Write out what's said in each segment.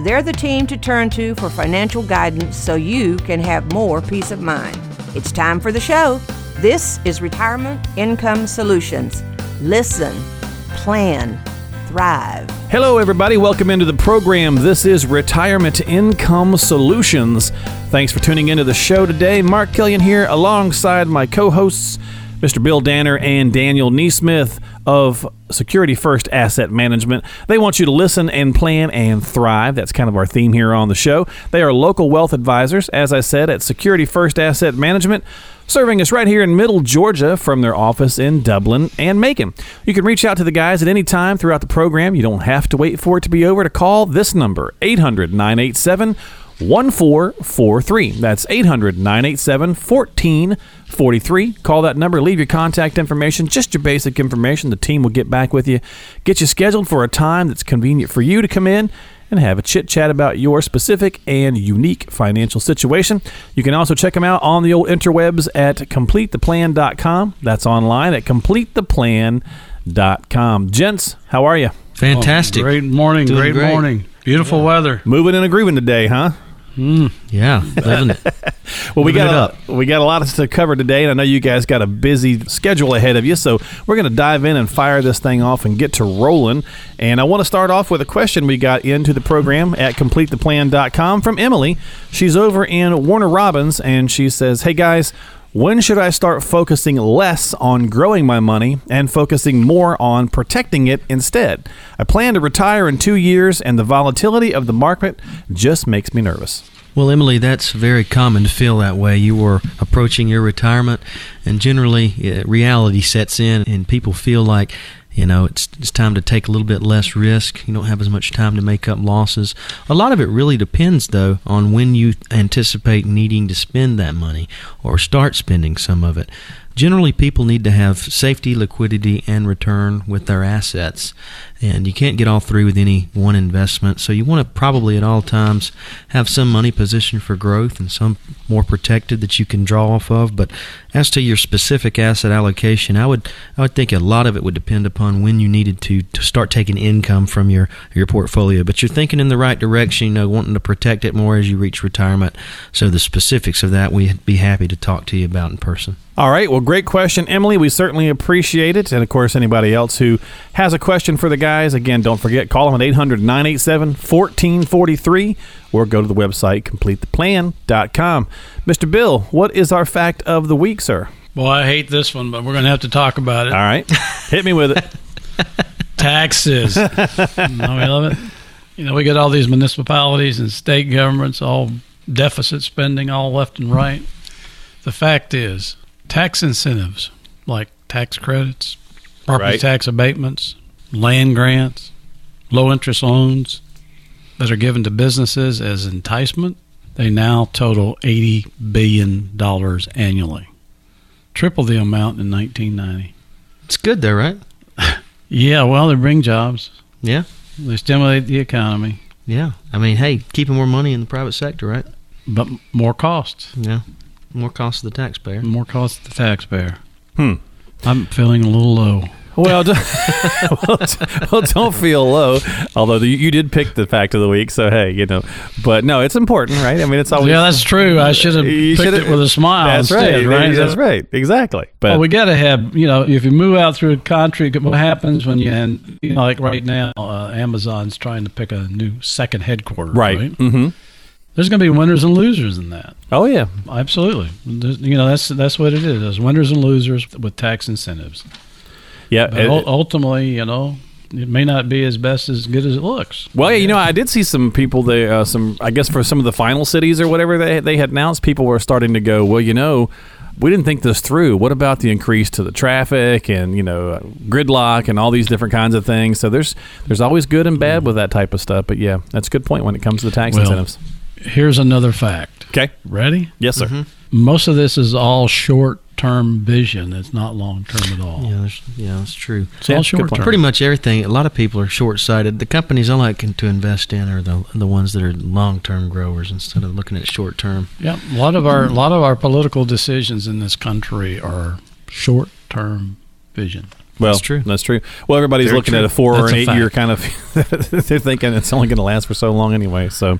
they're the team to turn to for financial guidance so you can have more peace of mind. It's time for the show. This is Retirement Income Solutions. Listen, plan, thrive. Hello, everybody. Welcome into the program. This is Retirement Income Solutions. Thanks for tuning into the show today. Mark Killian here alongside my co hosts, Mr. Bill Danner and Daniel Neesmith of Security First Asset Management. They want you to listen and plan and thrive. That's kind of our theme here on the show. They are local wealth advisors, as I said, at Security First Asset Management, serving us right here in Middle Georgia from their office in Dublin and Macon. You can reach out to the guys at any time throughout the program. You don't have to wait for it to be over to call this number, 800 987 1443. That's 800 987 1443. Call that number, leave your contact information, just your basic information. The team will get back with you, get you scheduled for a time that's convenient for you to come in and have a chit chat about your specific and unique financial situation. You can also check them out on the old interwebs at completetheplan.com. That's online at completetheplan.com. Gents, how are you? Fantastic. Oh, great morning. Doing Great, great. morning. Beautiful weather. Moving and grooving today, huh? Mm, yeah, living it. Well, we got it a, we got a lot to cover today, and I know you guys got a busy schedule ahead of you. So we're going to dive in and fire this thing off and get to rolling. And I want to start off with a question we got into the program at CompleteThePlan.com from Emily. She's over in Warner Robins, and she says, "Hey guys." When should I start focusing less on growing my money and focusing more on protecting it instead? I plan to retire in two years, and the volatility of the market just makes me nervous. Well, Emily, that's very common to feel that way. You were approaching your retirement, and generally, uh, reality sets in, and people feel like, you know, it's, it's time to take a little bit less risk. You don't have as much time to make up losses. A lot of it really depends, though, on when you anticipate needing to spend that money or start spending some of it. Generally, people need to have safety, liquidity, and return with their assets. And you can't get all three with any one investment. So you want to probably at all times have some money positioned for growth and some more protected that you can draw off of. But as to your specific asset allocation, I would I would think a lot of it would depend upon when you needed to, to start taking income from your, your portfolio. But you're thinking in the right direction, you know, wanting to protect it more as you reach retirement. So the specifics of that we'd be happy to talk to you about in person. All right. Well, great question, Emily. We certainly appreciate it. And of course, anybody else who has a question for the guys, again, don't forget, call them at 800 987 1443 or go to the website completetheplan.com. Mr. Bill, what is our fact of the week, sir? Well, I hate this one, but we're going to have to talk about it. All right. Hit me with it. Taxes. no, we love it. You know, we got all these municipalities and state governments all deficit spending all left and right. The fact is, tax incentives like tax credits, property Right. tax abatements, land grants, low interest loans that are given to businesses as enticement, they now total $80 billion annually. Triple the amount in 1990. It's good though, right? Yeah, well, they bring jobs. Yeah. They stimulate the economy, Yeah. I mean, hey, keeping more money in the private sector, right? but more costs. Yeah. More cost to the taxpayer. More costs to the taxpayer. Hmm. I'm feeling a little low. Well, don't, well, d- well, don't feel low. Although you, you did pick the fact of the week, so hey, you know. But no, it's important, right? I mean, it's always yeah, that's true. I should have picked it with a smile That's instead, right. right? That's right. Exactly. But well, we got to have, you know, if you move out through the country, what happens when you, and, you know, like right now, uh, Amazon's trying to pick a new second headquarters, right. right? Mm-hmm. There's going to be winners and losers in that. Oh yeah. Absolutely. You know, that's that's what it is. There's winners and losers with tax incentives. Yeah. But it- ultimately, you know, it may not be as best as good as it looks. Well, yeah, you know, I did see some people there. Uh, some, I guess, for some of the final cities or whatever they they had announced, people were starting to go. Well, you know, we didn't think this through. What about the increase to the traffic and you know uh, gridlock and all these different kinds of things? So there's there's always good and bad with that type of stuff. But yeah, that's a good point when it comes to the tax Well, incentives. Here's another fact. Okay. Ready? Yes, sir. Mm-hmm. Most of this is all short term vision. It's not long term at all. Yeah, that's, yeah, that's true. It's all short term. Pretty much everything. A lot of people are short sighted. The companies I like to invest in are the the ones that are long term growers instead of looking at short term. Yeah, a lot of our a lot of our political decisions in this country are short term vision. Well, That's true. That's true. Well, everybody's Very looking true. at a four or an eight fact. year kind of. they're thinking it's only going to last for so long anyway. So,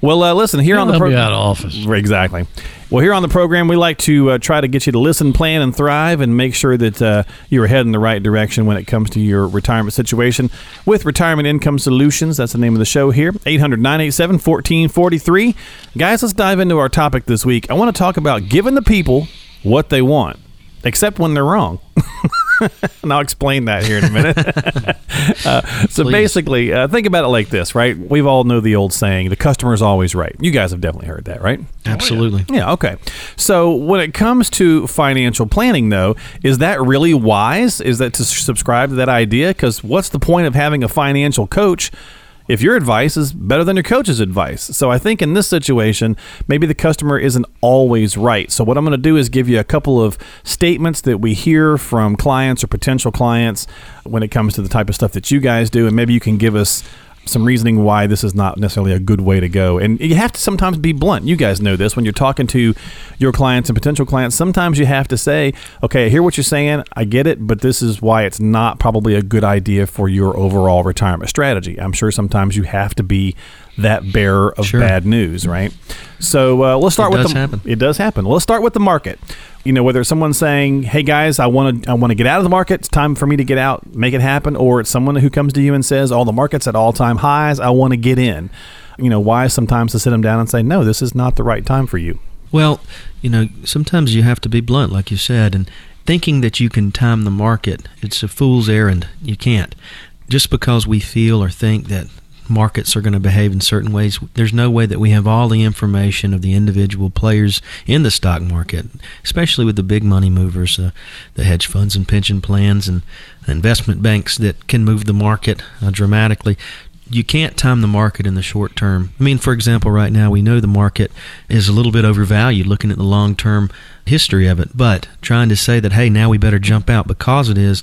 well, uh, listen here on the They'll pro- be out of office. Exactly. Well, here on the program, we like to uh, try to get you to listen, plan, and thrive, and make sure that uh, you're heading the right direction when it comes to your retirement situation with Retirement Income Solutions. That's the name of the show here. 800 987 1443. Guys, let's dive into our topic this week. I want to talk about giving the people what they want, except when they're wrong. and I'll explain that here in a minute. uh, so Please. basically, uh, think about it like this, right? We've all know the old saying, the customer is always right. You guys have definitely heard that, right? Absolutely. Yeah, okay. So when it comes to financial planning, though, is that really wise? Is that to subscribe to that idea? Because what's the point of having a financial coach if your advice is better than your coach's advice? So I think in this situation, maybe the customer isn't always right. So what I'm going to do is give you a couple of statements that we hear from clients or potential clients when it comes to the type of stuff that you guys do, and maybe you can give us some reasoning why this is not necessarily a good way to go. And you have to sometimes be blunt. You guys know this when you're talking to your clients and potential clients. Sometimes you have to say, okay, I hear what you're saying. I get it, but this is why it's not probably a good idea for your overall retirement strategy. I'm sure sometimes you have to be that bearer of Sure. bad news, right? So uh, let's start It with the happen. it does happen. Let's start with the market. You know, whether it's someone saying, "Hey guys, I want to I want to get out of the market. It's time for me to get out, make it happen," or it's someone who comes to you and says, "Oh, the market's at all-time highs. I want to get in." You know, why sometimes to sit them down and say, "No, this is not the right time for you." Well, you know, sometimes you have to be blunt, like you said, and thinking that you can time the market, it's a fool's errand. You can't. Just because we feel or think that markets are going to behave in certain ways, there's no way that we have all the information of the individual players in the stock market, especially with the big money movers, uh, the hedge funds and pension plans and investment banks that can move the market uh, dramatically you can't time the market in the short term. I mean, for example, right now we know the market is a little bit overvalued looking at the long term history of it, but trying to say that, hey, now we better jump out because it is,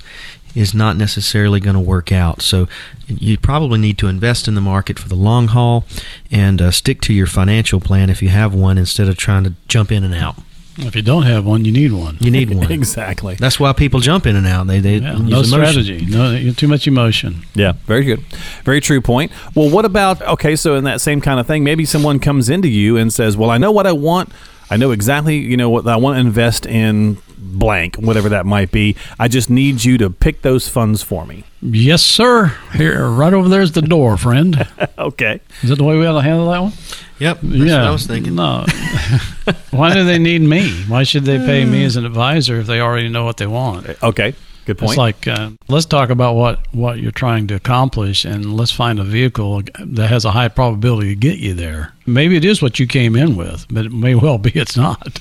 is not necessarily going to work out. So you probably need to invest in the market for the long haul and uh, stick to your financial plan if you have one instead of trying to jump in and out. If you don't have one, you need one. You need one. exactly. That's why people jump in and out. They, they Yeah, use no emotion. strategy. No, too much emotion. Yeah, very good. Very true point. Well, what about okay, so in that same kind of thing, maybe someone comes into you and says, "Well, I know what I want. I know exactly, you know, what I want to invest in blank, whatever that might be. I just need you to pick those funds for me." Yes, sir. Here, right over there's the door, friend. Okay. Is that the way we ought to handle that one? Yep, that's yeah. what I was thinking. No. Why do they need me? Why should they pay me as an advisor if they already know what they want? Okay. Good point. It's like uh, let's talk about what what you're trying to accomplish, and let's find a vehicle that has a high probability to get you there. Maybe it is what you came in with, but it may well be it's not.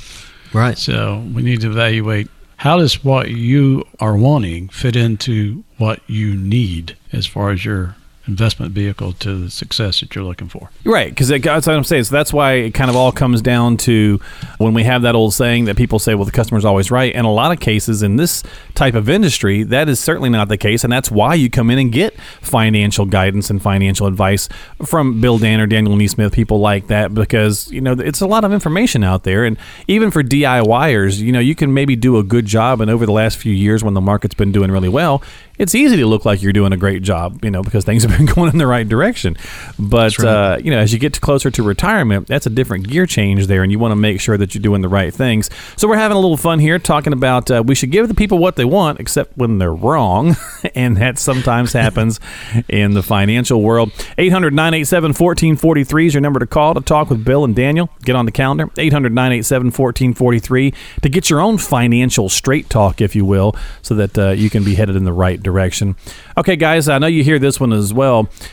Right. So we need to evaluate how does what you are wanting fit into what you need as far as your investment vehicle to the success that you're looking for. Right, because that's what I'm saying. So that's why it kind of all comes down to when we have that old saying that people say, "Well, the customer's always right." In a lot of cases, in this type of industry, that is certainly not the case, and that's why you come in and get financial guidance and financial advice from Bill Danner, Daniel Neesmith, people like that, because you know it's a lot of information out there, and even for DIYers, you know, you can maybe do a good job, and over the last few years, when the market's been doing really well, it's easy to look like you're doing a great job, you know, because things have going in the right direction. But right. uh, you know, as you get closer to retirement, that's a different gear change there, and you want to make sure that you're doing the right things. So we're having a little fun here, talking about uh, we should give the people what they want, except when they're wrong, and that sometimes happens in the financial world. 800-987-1443 is your number to call to talk with Bill and Daniel. Get on the calendar. 800-987-1443 to get your own financial straight talk, if you will, so that uh, you can be headed in the right direction. Okay, guys, I know you hear this one as well.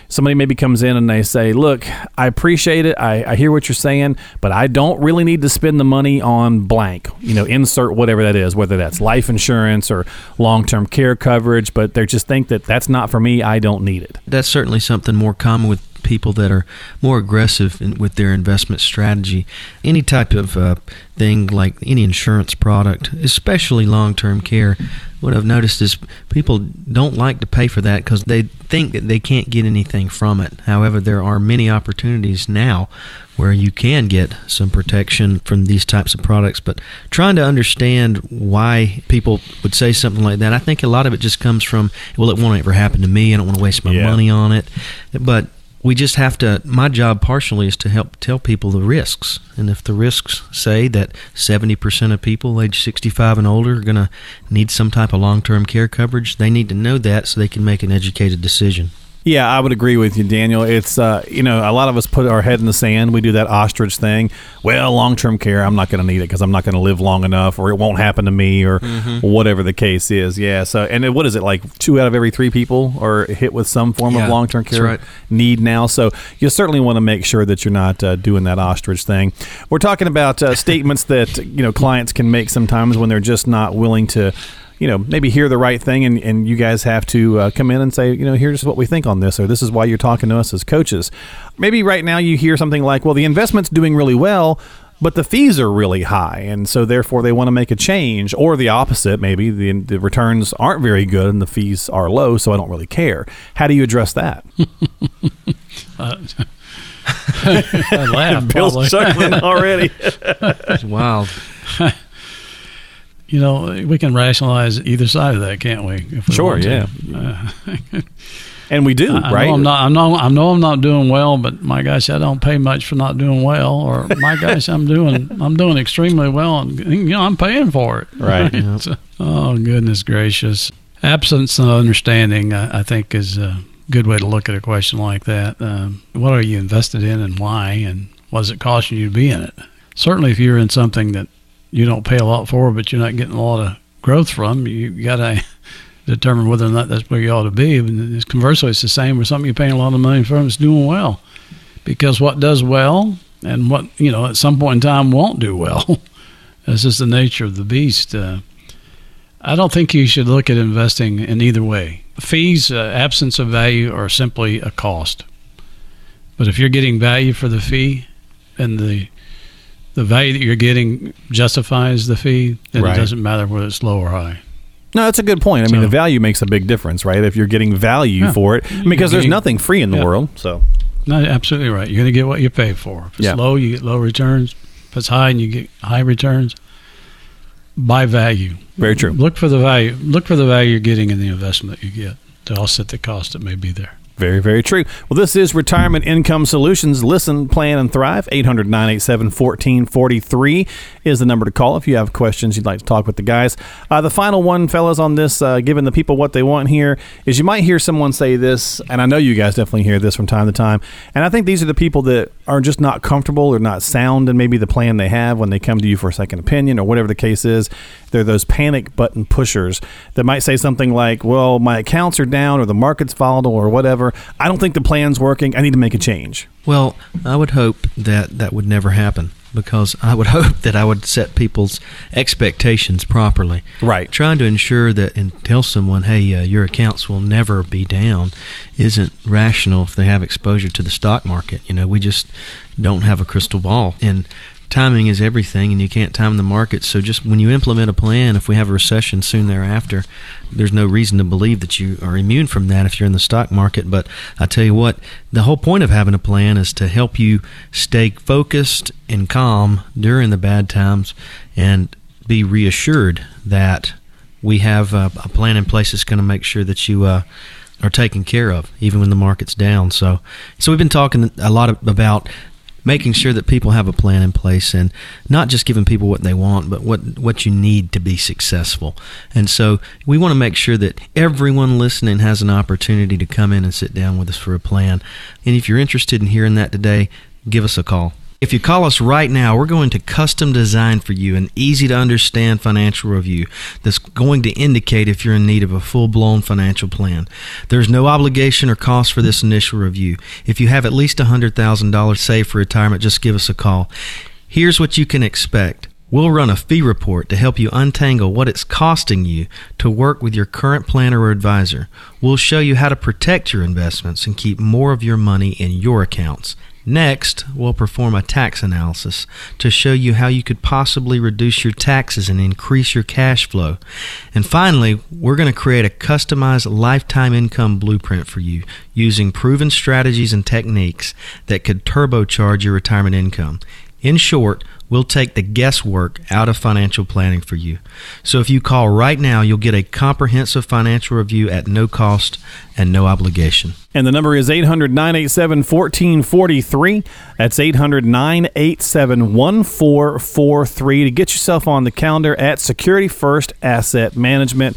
Somebody maybe comes in and they say, "Look, I appreciate it. I, I hear what you're saying, but I don't really need to spend the money on blank. You know, insert whatever that is, whether that's life insurance or long-term care coverage. But they just think that that's not for me. I don't need it. that's certainly something more common with people that are more aggressive in, with their investment strategy. Any type of uh, thing like any insurance product, especially long term care, what I've noticed is people don't like to pay for that because they think that they can't get anything from it. However, there are many opportunities now where you can get some protection from these types of products. But trying to understand why people would say something like that, I think a lot of it just comes from, well, it won't ever happen to me. I don't want to waste my Yeah. money on it. But we just have to my job partially is to help tell people the risks. And if the risks say that 70% of people age 65 and older are going to need some type of long-term care coverage they need to know that so they can make an educated decision Yeah, I would agree with you, Daniel. It's uh, you know, a lot of us put our head in the sand. We do that ostrich thing. Well, long term care, I'm not going to need it because I'm not going to live long enough, or it won't happen to me, or whatever the case is. Yeah. So, and it- what is it like? Two out of every three people are hit with some form Yeah, of long term care right. need now. So, you certainly want to make sure that you're not uh, doing that ostrich thing. We're talking about uh, statements that you know clients can make sometimes when they're just not willing to you know, maybe hear the right thing, and, and you guys have to uh, come in and say, you know, here's what we think on this, or this is why you're talking to us as coaches. Maybe right now you hear something like, well, the investment's doing really well, but the fees are really high, and so therefore they want to make a change, or the opposite, maybe the, the returns aren't very good and the fees are low, so I don't really care. How do you address that? I laugh. Bill's probably. chuckling already. it's wild You know, we can rationalize either side of that, can't we? If we Sure, yeah. Uh, and we do, I right? know I'm not. I know. I know I'm not doing well, but my gosh, I don't pay much for not doing well. Or my gosh, I'm doing. I'm doing extremely well, and you know I'm paying for it. Right. So- oh goodness gracious! Absence of understanding, I, I think, is a good way to look at a question like that. Um, what are you invested in, and why, and what does it cost you to be in it? Certainly, if you're in something that you don't pay a lot for, but you're not getting a lot of growth from, you got to determine whether or not that's where you ought to be. And conversely, it's the same with something you're paying a lot of money for It's doing well. Because what does well and what, you know, at some point in time won't do well. that's just the nature of the beast. Uh, I don't think you should look at investing in either way. Fees, uh, absence of value, are simply a cost. But if you're getting value for the fee and the the value that you're getting justifies the fee, then Right. it doesn't matter whether it's low or high. No, that's a good point. I mean, the value makes a big difference, right? If you're getting value Yeah. for it, because there's nothing free in the yeah. world. So, No, absolutely right. You're going to get what you pay for. If it's Yeah. low, you get low returns. If it's high, and you get high returns. Buy value. very true. Look for the value. Look for the value you're getting in the investment that you get to offset the cost that may be there. Very, very true. Well, this is Retirement Income Solutions. Listen, plan, and thrive. 800 987 1443 is the number to call if you have questions you'd like to talk with the guys. Uh, the final one, fellas, on this, uh, giving the people what they want here, is you might hear someone say this, and I know you guys definitely hear this from time to time. And I think these are the people that are just not comfortable or not sound in maybe the plan they have when they come to you for a second opinion or whatever the case is. They're those panic button pushers that might say something like, well, my accounts are down or the market's volatile or whatever. I don't think the plan's working. I need to make a change. Well, I would hope that that would never happen because I would hope that I would set people's expectations properly. Right. Trying to ensure that and tell someone, hey, uh, your accounts will never be down isn't rational if they have exposure to the stock market. You know, we just don't have a crystal ball. And timing is everything and you can't time the market. So just when you implement a plan if we have a recession soon thereafter there's no reason to believe that you are immune from that if you're in the stock market. But i tell you what the whole point of having a plan is to help you stay focused and calm during the bad times and be reassured that we have a, a plan in place that's going to make sure that you uh, are taken care of even when the market's down. So so we've been talking a lot about making sure that people have a plan in place and not just giving people what they want but what what you need to be successful. And so we want to make sure that everyone listening has an opportunity to come in and sit down with us for a plan. And if you're interested in hearing that today give us a call if you call us right now, we're going to custom design for you an easy to understand financial review that's going to indicate if you're in need of a full blown financial plan. There's no obligation or cost for this initial review. If you have at least $100,000 saved for retirement, just give us a call. Here's what you can expect. We'll run a fee report to help you untangle what it's costing you to work with your current planner or advisor. We'll show you how to protect your investments and keep more of your money in your accounts. Next, we'll perform a tax analysis to show you how you could possibly reduce your taxes and increase your cash flow. And finally, we're going to create a customized lifetime income blueprint for you using proven strategies and techniques that could turbocharge your retirement income. In short, we'll take the guesswork out of financial planning for you. So if you call right now, you'll get a comprehensive financial review at no cost and no obligation. And the number is 800 987 1443. That's 800 987 1443 to get yourself on the calendar at Security First Asset Management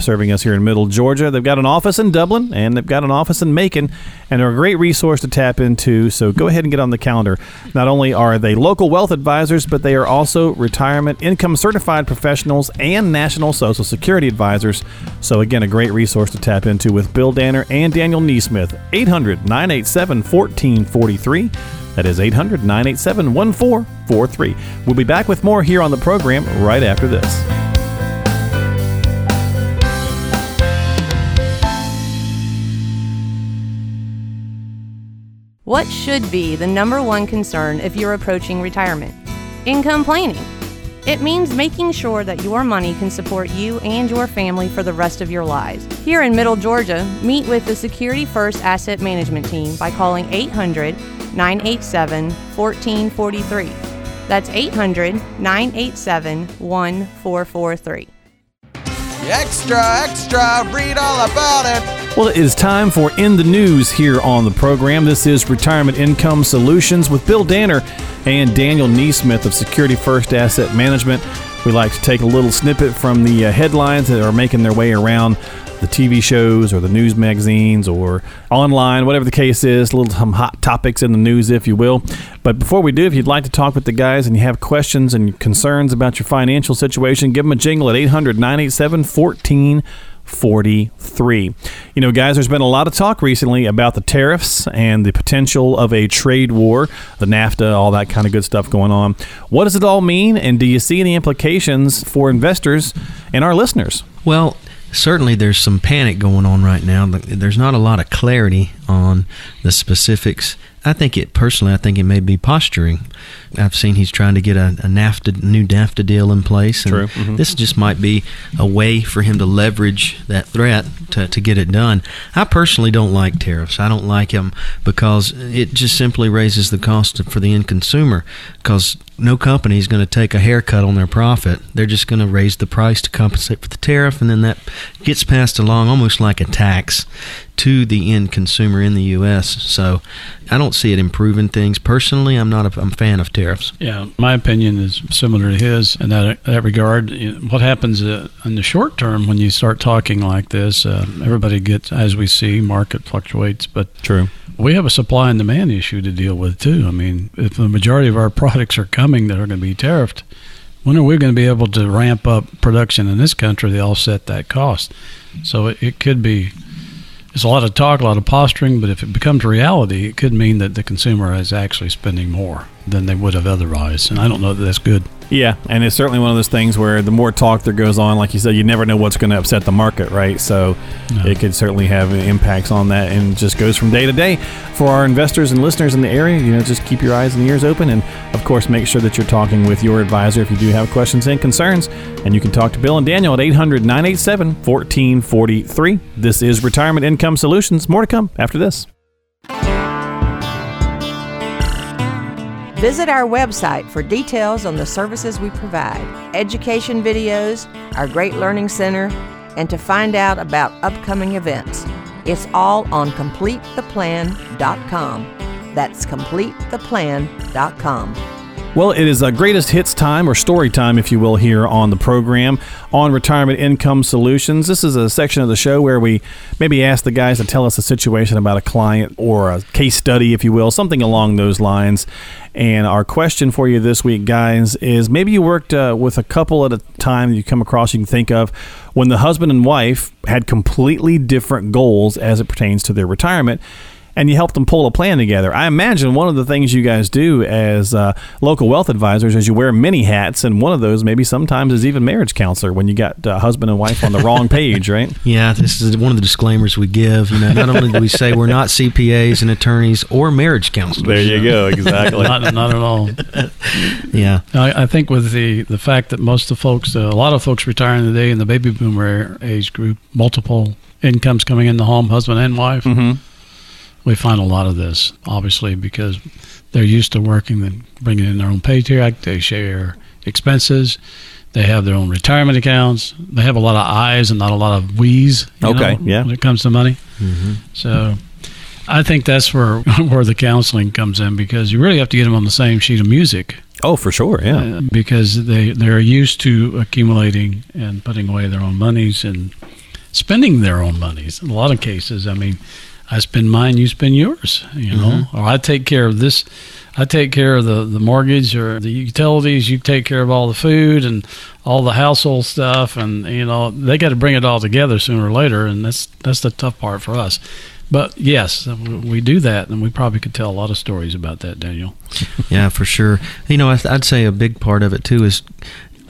serving us here in Middle Georgia. They've got an office in Dublin and they've got an office in Macon, and they're a great resource to tap into. So go ahead and get on the calendar. Not only are they local wealth advisors, but they are also retirement income certified professionals and national social security advisors. So again, a great resource to tap into with Bill Danner and Daniel Neesmith. 800 987 1443. That is 800 987 1443. We'll be back with more here on the program right after this. What should be the number one concern if you're approaching retirement? Income planning. It means making sure that your money can support you and your family for the rest of your lives. Here in Middle Georgia, meet with the Security First Asset Management Team by calling 800 987 1443. That's 800 987 1443. Extra, extra, read all about it. Well, it is time for In the News here on the program. This is Retirement Income Solutions with Bill Danner and Daniel Neesmith of Security First Asset Management. We like to take a little snippet from the uh, headlines that are making their way around the TV shows or the news magazines or online, whatever the case is, little some hot topics in the news, if you will. But before we do, if you'd like to talk with the guys and you have questions and concerns about your financial situation, give them a jingle at 800 987 1443. You know, guys, there's been a lot of talk recently about the tariffs and the potential of a trade war, the NAFTA, all that kind of good stuff going on. What does it all mean, and do you see any implications for investors and our listeners? Well, certainly there's some panic going on right now. There's not a lot of clarity on the specifics. I think it personally, I think it may be posturing. I've seen he's trying to get a, a NAFTA new NAFTA deal in place, and True. Mm-hmm. this just might be a way for him to leverage that threat to, to get it done. I personally don't like tariffs. I don't like them because it just simply raises the cost for the end consumer. Because no company is going to take a haircut on their profit. They're just going to raise the price to compensate for the tariff, and then that gets passed along almost like a tax to the end consumer in the U.S. So I don't see it improving things. Personally, I'm not a, I'm a fan of tariffs. Yeah, my opinion is similar to his in that, that regard. What happens uh, in the short term when you start talking like this? Uh, everybody gets, as we see, market fluctuates, but True. we have a supply and demand issue to deal with too. I mean, if the majority of our products are coming that are going to be tariffed, when are we going to be able to ramp up production in this country to offset that cost? So it, it could be. It's a lot of talk, a lot of posturing, but if it becomes reality, it could mean that the consumer is actually spending more than they would have otherwise. And I don't know that that's good. Yeah, and it's certainly one of those things where the more talk there goes on, like you said, you never know what's going to upset the market, right? So No. it could certainly have impacts on that, and just goes from day to day. For our investors and listeners in the area, you know, just keep your eyes and ears open, and of course, make sure that you're talking with your advisor if you do have questions and concerns. And you can talk to Bill and Daniel at 800 987 1443. This is Retirement Income Solutions. More to come after this. Visit our website for details on the services we provide, education videos, our great learning center, and to find out about upcoming events. It's all on CompleteThePlan.com. That's CompleteThePlan.com. Well, it is a greatest hits time or story time, if you will, here on the program on Retirement Income Solutions. This is a section of the show where we maybe ask the guys to tell us a situation about a client or a case study, if you will, something along those lines. And our question for you this week, guys, is maybe you worked uh, with a couple at a time you come across you can think of when the husband and wife had completely different goals as it pertains to their retirement and you help them pull a plan together. I imagine one of the things you guys do as uh, local wealth advisors is you wear many hats, and one of those maybe sometimes is even marriage counselor when you got uh, husband and wife on the wrong page, right? Yeah, this is one of the disclaimers we give. You know, not only do we say we're not CPAs and attorneys or marriage counselors. There you go, exactly. not, not at all. yeah, I, I, think with the the fact that most of the folks, uh, a lot of folks retiring today in the baby boomer age group, multiple incomes coming in the home, husband and wife. Mm-hmm. We find a lot of this, obviously, because they're used to working and bringing in their own paycheck. They share expenses. They have their own retirement accounts. They have a lot of I's and not a lot of we's. okay, know, yeah. When it comes to money, mm-hmm. so I think that's where where the counseling comes in because you really have to get them on the same sheet of music. Oh, for sure, yeah. Uh, because they they're used to accumulating and putting away their own monies and spending their own monies. In a lot of cases, I mean, I spend mine, you spend yours, you know, mm-hmm. or I take care of this. I take care of the, the mortgage or the utilities. You take care of all the food and all the household stuff, and you know they got to bring it all together sooner or later, and that's that's the tough part for us. But yes, we do that, and we probably could tell a lot of stories about that, Daniel. yeah, for sure. You know, I'd say a big part of it too is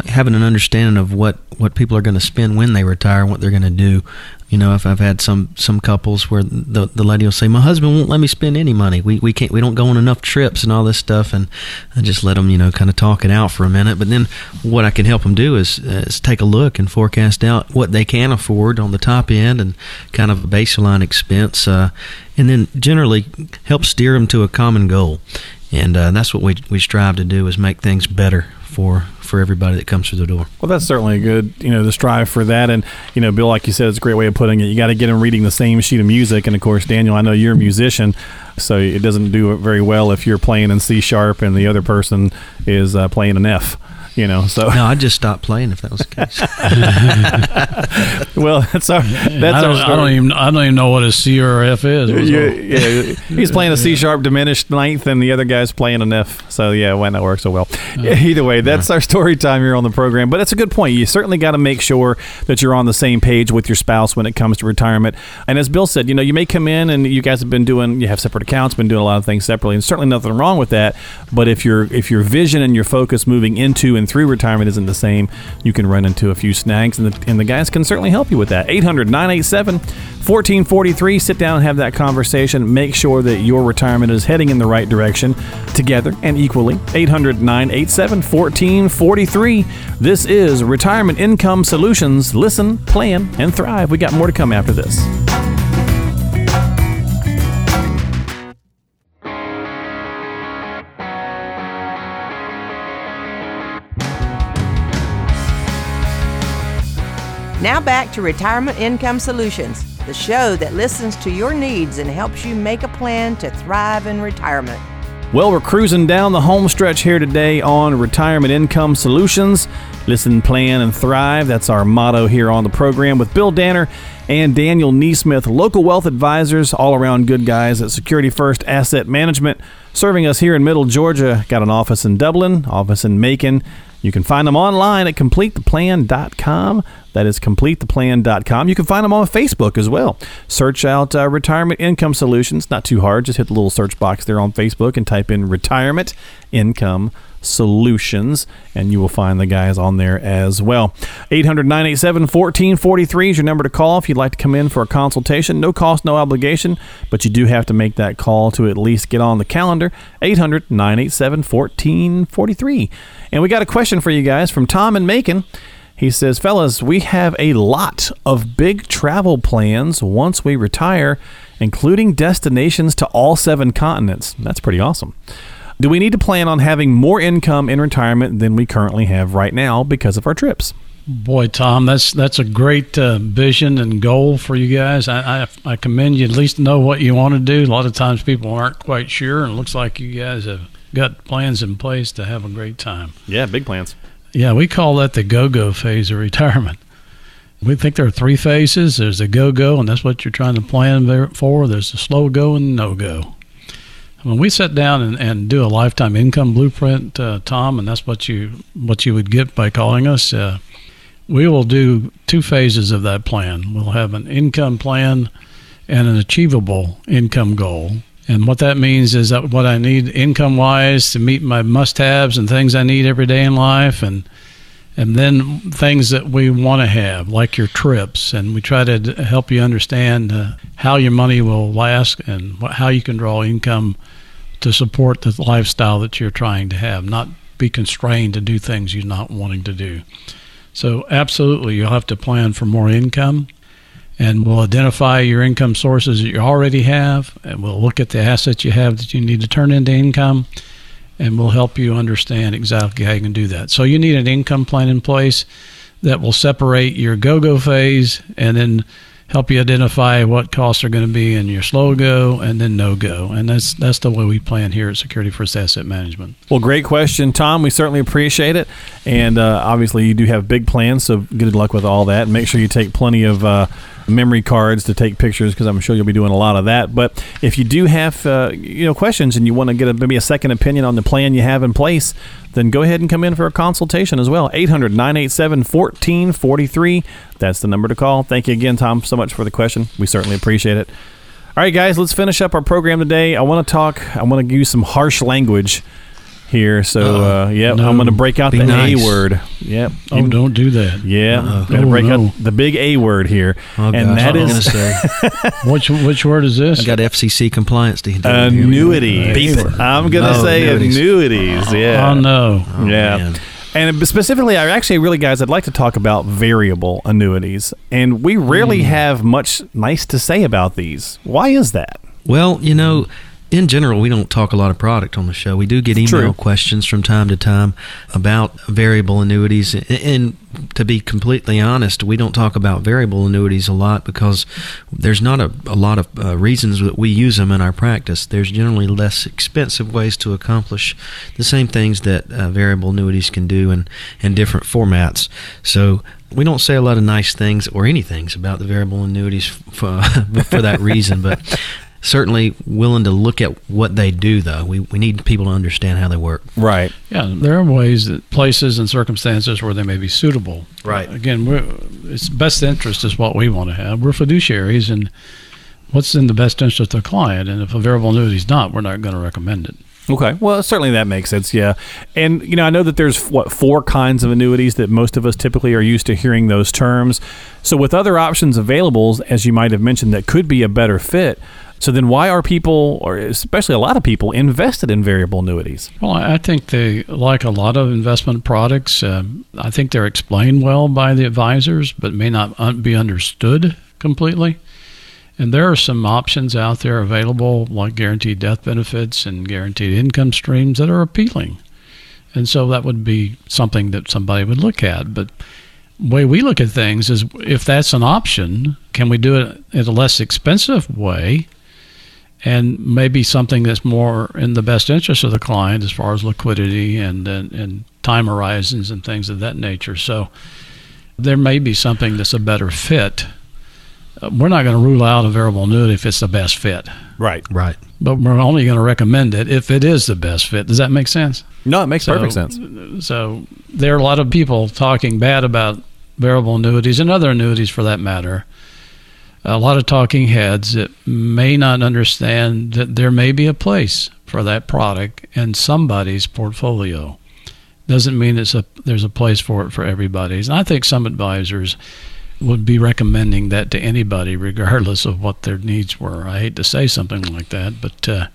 having an understanding of what what people are going to spend when they retire and what they're going to do. You know, if I've had some some couples where the the lady will say, "My husband won't let me spend any money. We we can't we don't go on enough trips and all this stuff," and I just let them you know kind of talk it out for a minute. But then what I can help them do is, is take a look and forecast out what they can afford on the top end and kind of a baseline expense, uh, and then generally help steer them to a common goal. And uh, that's what we we strive to do is make things better for for everybody that comes through the door. Well, that's certainly a good, you know, to strive for that. And, you know, Bill, like you said, it's a great way of putting it. You got to get them reading the same sheet of music. And, of course, Daniel, I know you're a musician, so it doesn't do it very well if you're playing in C sharp and the other person is uh, playing an F you know. So no, I'd just stop playing if that was the case. well, that's our that's I don't, our I don't even I don't even know what a C or F is. Yeah, yeah, he's playing a C sharp diminished ninth, and the other guy's playing an F. So yeah, why not work so well? Uh, Either way, that's our story time here on the program. But it's a good point. You certainly got to make sure that you're on the same page with your spouse when it comes to retirement. And as Bill said, you know, you may come in and you guys have been doing, you have separate accounts, been doing a lot of things separately, and certainly nothing wrong with that. But if your if your vision and your focus moving into and and through retirement isn't the same, you can run into a few snags, and the, and the guys can certainly help you with that. 800 987 1443. Sit down and have that conversation. Make sure that your retirement is heading in the right direction together and equally. 800 987 1443. This is Retirement Income Solutions. Listen, plan, and thrive. We got more to come after this. Now back to Retirement Income Solutions, the show that listens to your needs and helps you make a plan to thrive in retirement. Well, we're cruising down the home stretch here today on Retirement Income Solutions. Listen, plan, and thrive. That's our motto here on the program with Bill Danner and Daniel Neesmith, local wealth advisors, all around good guys at Security First Asset Management, serving us here in Middle Georgia. Got an office in Dublin, office in Macon. You can find them online at completetheplan.com. That is completetheplan.com. You can find them on Facebook as well. Search out uh, Retirement Income Solutions. Not too hard. Just hit the little search box there on Facebook and type in Retirement Income Solutions, and you will find the guys on there as well. 800 987 1443 is your number to call if you'd like to come in for a consultation. No cost, no obligation, but you do have to make that call to at least get on the calendar. 800 987 1443. And we got a question for you guys from Tom and Macon. He says, Fellas, we have a lot of big travel plans once we retire, including destinations to all seven continents. That's pretty awesome. Do we need to plan on having more income in retirement than we currently have right now because of our trips? Boy, Tom, that's that's a great uh, vision and goal for you guys. I, I, I commend you at least know what you want to do. A lot of times people aren't quite sure, and it looks like you guys have got plans in place to have a great time. Yeah, big plans. Yeah, we call that the go-go phase of retirement. We think there are three phases. There's a go-go, and that's what you're trying to plan for. There's a slow go and no-go. When we sit down and, and do a lifetime income blueprint, uh, Tom, and that's what you what you would get by calling us. Uh, we will do two phases of that plan. We'll have an income plan and an achievable income goal. And what that means is that what I need income wise to meet my must haves and things I need every day in life and and then things that we want to have, like your trips. And we try to d- help you understand uh, how your money will last and wh- how you can draw income to support the lifestyle that you're trying to have, not be constrained to do things you're not wanting to do. So, absolutely, you'll have to plan for more income. And we'll identify your income sources that you already have, and we'll look at the assets you have that you need to turn into income and we'll help you understand exactly how you can do that. So you need an income plan in place that will separate your go-go phase and then help you identify what costs are going to be in your slow go and then no go. And that's that's the way we plan here at Security First Asset Management. Well, great question, Tom. We certainly appreciate it, and uh, obviously you do have big plans, so good luck with all that. And make sure you take plenty of. Uh, memory cards to take pictures because I'm sure you'll be doing a lot of that. But if you do have uh, you know questions and you want to get a, maybe a second opinion on the plan you have in place, then go ahead and come in for a consultation as well. 800 987 1443. That's the number to call. Thank you again, Tom, so much for the question. We certainly appreciate it. All right, guys, let's finish up our program today. I want to talk, I want to use some harsh language here. So, uh, yeah, No. I'm going to break out Be the nice. A word. Yep. Oh, You- don't do that. Yeah, Uh-oh. got to Oh, break no. out the big A word here, Oh, and gosh, that I was is gonna say, Which which word is this? I got FCC compliance to do. annuities. Beep it. I'm going to Oh, say annuities. annuities. yeah. Oh no. Oh, yeah. man. And specifically, I actually really, guys, I'd like to talk about variable annuities. And we rarely Hmm. have much nice to say about these. Why is that? Well, you know, in general, we don't talk a lot of product on the show. We do get email True. questions from time to time about variable annuities. And- And to be completely honest, we don't talk about variable annuities a lot because there's not a, a lot of uh, reasons that we use them in our practice. There's generally less expensive ways to accomplish the same things that uh, variable annuities can do in, in different formats. So we don't say a lot of nice things or anything about the variable annuities for, for that reason, but certainly willing to look at what they do though we, we need people to understand how they work Right. Yeah, there are ways that places and circumstances where they may be suitable. Right. Again, we're, it's best interest is what we want to have. We're fiduciaries, and what's in the best interest of the client. And if a variable annuity is not, we're not going to recommend it. Okay. Well, certainly that makes sense. Yeah. And, you know, I know that there's, what, four kinds of annuities that most of us typically are used to hearing those terms. So, with other options available, as you might have mentioned, that could be a better fit. So, then why are people, or especially a lot of people, invested in variable annuities? Well, I think they, like a lot of investment products, um, I think they're explained well by the advisors, but may not be understood completely. And there are some options out there available, like guaranteed death benefits and guaranteed income streams, that are appealing. And so that would be something that somebody would look at. But way we look at things is if that's an option, can we do it in a less expensive way? And maybe something that's more in the best interest of the client as far as liquidity and and, and time horizons and things of that nature. So there may be something that's a better fit. Uh, we're not going to rule out a variable annuity if it's the best fit, Right. right but we're only going to recommend it if it is the best fit. Does that make sense? No, it makes So- perfect sense. So there are a lot of people talking bad about variable annuities and other annuities for that matter. A lot of talking heads that may not understand that there may be a place for that product in somebody's portfolio. Doesn't mean it's a there's a place for it for everybody's. And I think some advisors would be recommending that to anybody, regardless of what their needs were. I hate to say something like that, but uh,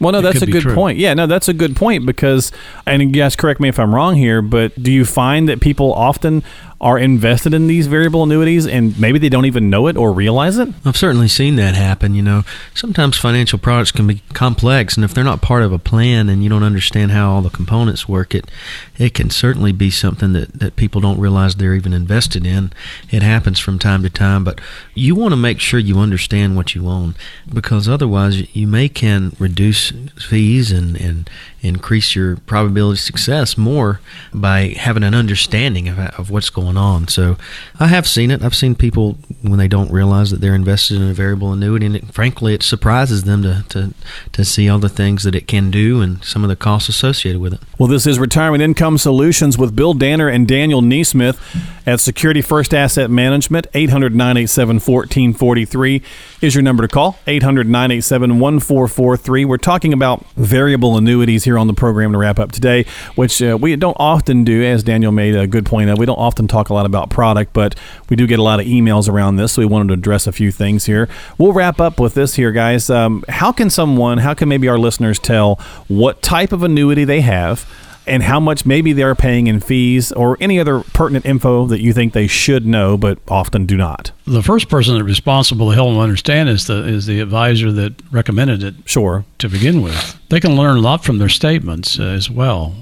Well, no, It that's a good true. point. Yeah, no, that's a good point because, and you guys correct me if I'm wrong here, but do you find that people often are invested in these variable annuities and maybe they don't even know it or realize it? I've certainly seen that happen. You know, sometimes financial products can be complex, and if they're not part of a plan and you don't understand how all the components work, it it can certainly be something that, that people don't realize they're even invested in. It happens from time to time, but you want to make sure you understand what you own because otherwise you may can reduce fees and and increase your probability of success more by having an understanding of, of what's going on. So I have seen it. I've seen people when they don't realize that they're invested in a variable annuity, and it, frankly, it surprises them to, to, to see all the things that it can do and some of the costs associated with it. Well, this is Retirement Income Solutions with Bill Danner and Daniel Neesmith at Security First Asset Management. 800 987 1443 is your number to call. 800 987 1443. We're talking about variable annuities here on the program to wrap up today, which uh, we don't often do, as Daniel made a good point of. We don't often talk a lot about product, but we do get a lot of emails around this, so we wanted to address a few things here. We'll wrap up with this here, guys. Um, how can someone, how can maybe our listeners tell what type of annuity they have? And how much maybe they're paying in fees or any other pertinent info that you think they should know but often do not. The first person that's responsible to help them understand is the is the advisor that recommended it. Sure. To begin with, they can learn a lot from their statements uh, as well.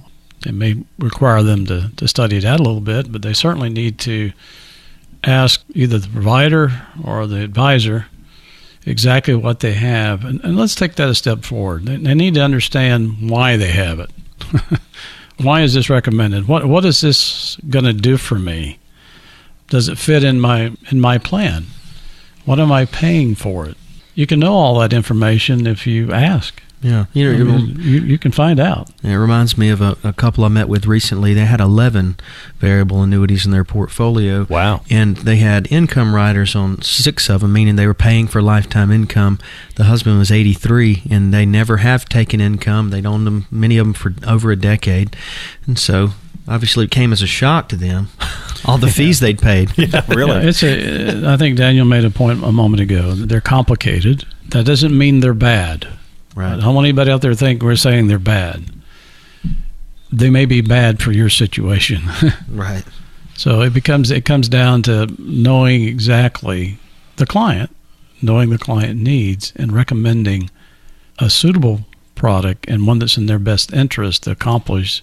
It may require them to, to study it out a little bit, but they certainly need to ask either the provider or the advisor exactly what they have. And, and let's take that a step forward. They, they need to understand why they have it. why is this recommended? What what is this going to do for me? Does it fit in my in my plan? What am I paying for it? You can know all that information if you ask. Yeah, you know, I mean, you, you can find out. It reminds me of a, a, couple I met with recently. They had 11 variable annuities in their portfolio. Wow. And they had income riders on six of them, meaning they were paying for lifetime income. The husband was 83, and they never have taken income. They'd owned them, many of them, for over a decade. And so obviously it came as a shock to them all the fees they'd paid yeah really yeah, it's a i think daniel made a point a moment ago they're complicated that doesn't mean they're bad Right. I don't want anybody out there think we're saying they're bad. They may be bad for your situation. right. So it becomes it comes down to knowing exactly the client, knowing the client needs, and recommending a suitable product and one that's in their best interest to accomplish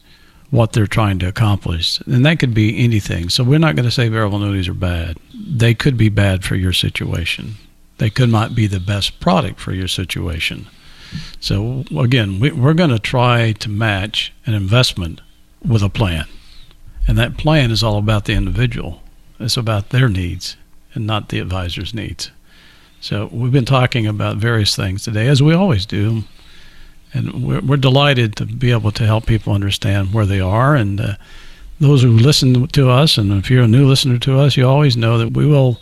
what they're trying to accomplish. And that could be anything. So we're not going to say variable annuities are bad. They could be bad for your situation. They could not be the best product for your situation. So again, we, we're going to try to match an investment with a plan, and that plan is all about the individual. It's about their needs and not the advisor's needs. So we've been talking about various things today, as we always do, and we're, we're delighted to be able to help people understand where they are. And uh, those who listen to us, and if you're a new listener to us, you always know that we will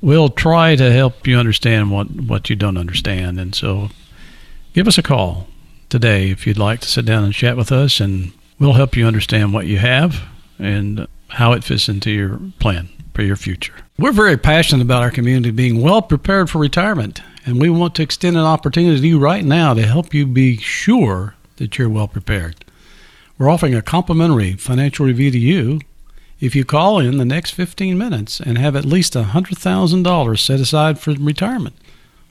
we'll try to help you understand what what you don't understand. And so give us a call today if you'd like to sit down and chat with us, and we'll help you understand what you have and how it fits into your plan for your future. We're very passionate about our community being well prepared for retirement, and we want to extend an opportunity to you right now to help you be sure that you're well prepared. We're offering a complimentary financial review to you if you call in the next 15 minutes and have at least $100,000 set aside for retirement.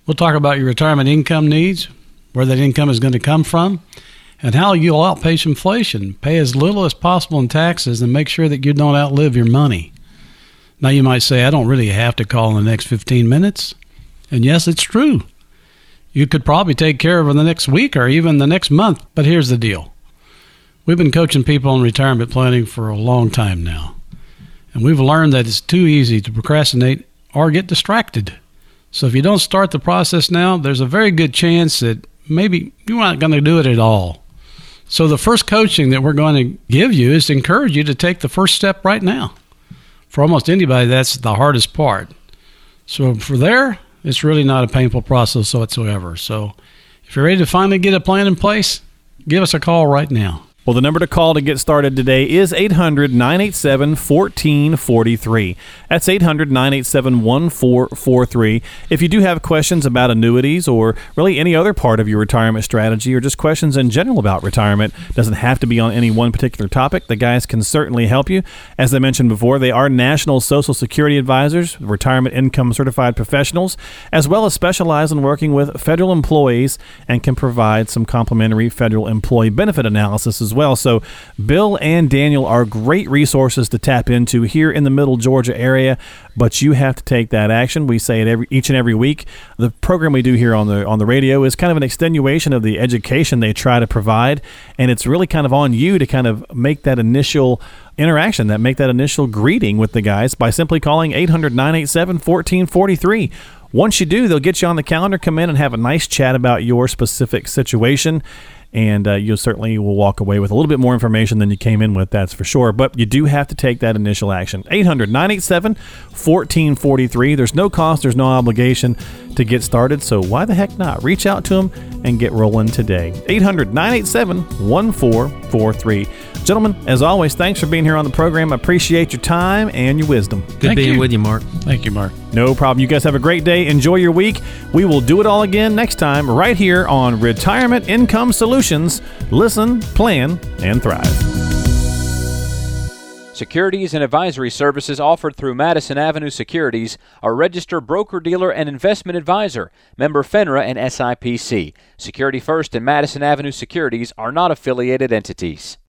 We'll talk about your retirement income needs, where that income is going to come from, and how you'll outpace inflation. Pay as little as possible in taxes and make sure that you don't outlive your money. Now, you might say, I don't really have to call in the next 15 minutes. And yes, it's true. You could probably take care of it in the next week or even the next month. But here's the deal we've been coaching people on retirement planning for a long time now. And we've learned that it's too easy to procrastinate or get distracted. So if you don't start the process now, there's a very good chance that maybe you're not going to do it at all. So the first coaching that we're going to give you is to encourage you to take the first step right now. For almost anybody, that's the hardest part. So for there, it's really not a painful process whatsoever. So if you're ready to finally get a plan in place, give us a call right now. Well, the number to call to get started today is 800 987 1443. That's 800 987 1443. If you do have questions about annuities or really any other part of your retirement strategy or just questions in general about retirement, doesn't have to be on any one particular topic. The guys can certainly help you. As I mentioned before, they are national Social Security advisors, retirement income certified professionals, as well as specialize in working with federal employees and can provide some complimentary federal employee benefit analysis as well. So, Bill and Daniel are great resources to tap into here in the Middle Georgia area. But you have to take that action. We say it every each and every week. The program we do here on the on the radio is kind of an extenuation of the education they try to provide, and it's really kind of on you to kind of make that initial interaction, that make that initial greeting with the guys by simply calling 800 987 1443. Once you do, they'll get you on the calendar, come in and have a nice chat about your specific situation and uh, you certainly will walk away with a little bit more information than you came in with, that's for sure. But you do have to take that initial action. 800 987 1443. There's no cost, there's no obligation to get started, so why the heck not? Reach out to them and get rolling today. 800 987 1443. Gentlemen, as always, thanks for being here on the program. I appreciate your time and your wisdom. Good Thank being you. with you, Mark. Thank you, Mark. No problem. You guys have a great day. Enjoy your week. We will do it all again next time, right here on Retirement Income Solutions. Listen, plan, and thrive. Securities and advisory services offered through Madison Avenue Securities are registered broker dealer and investment advisor, member FINRA and SIPC. Security First and Madison Avenue Securities are not affiliated entities.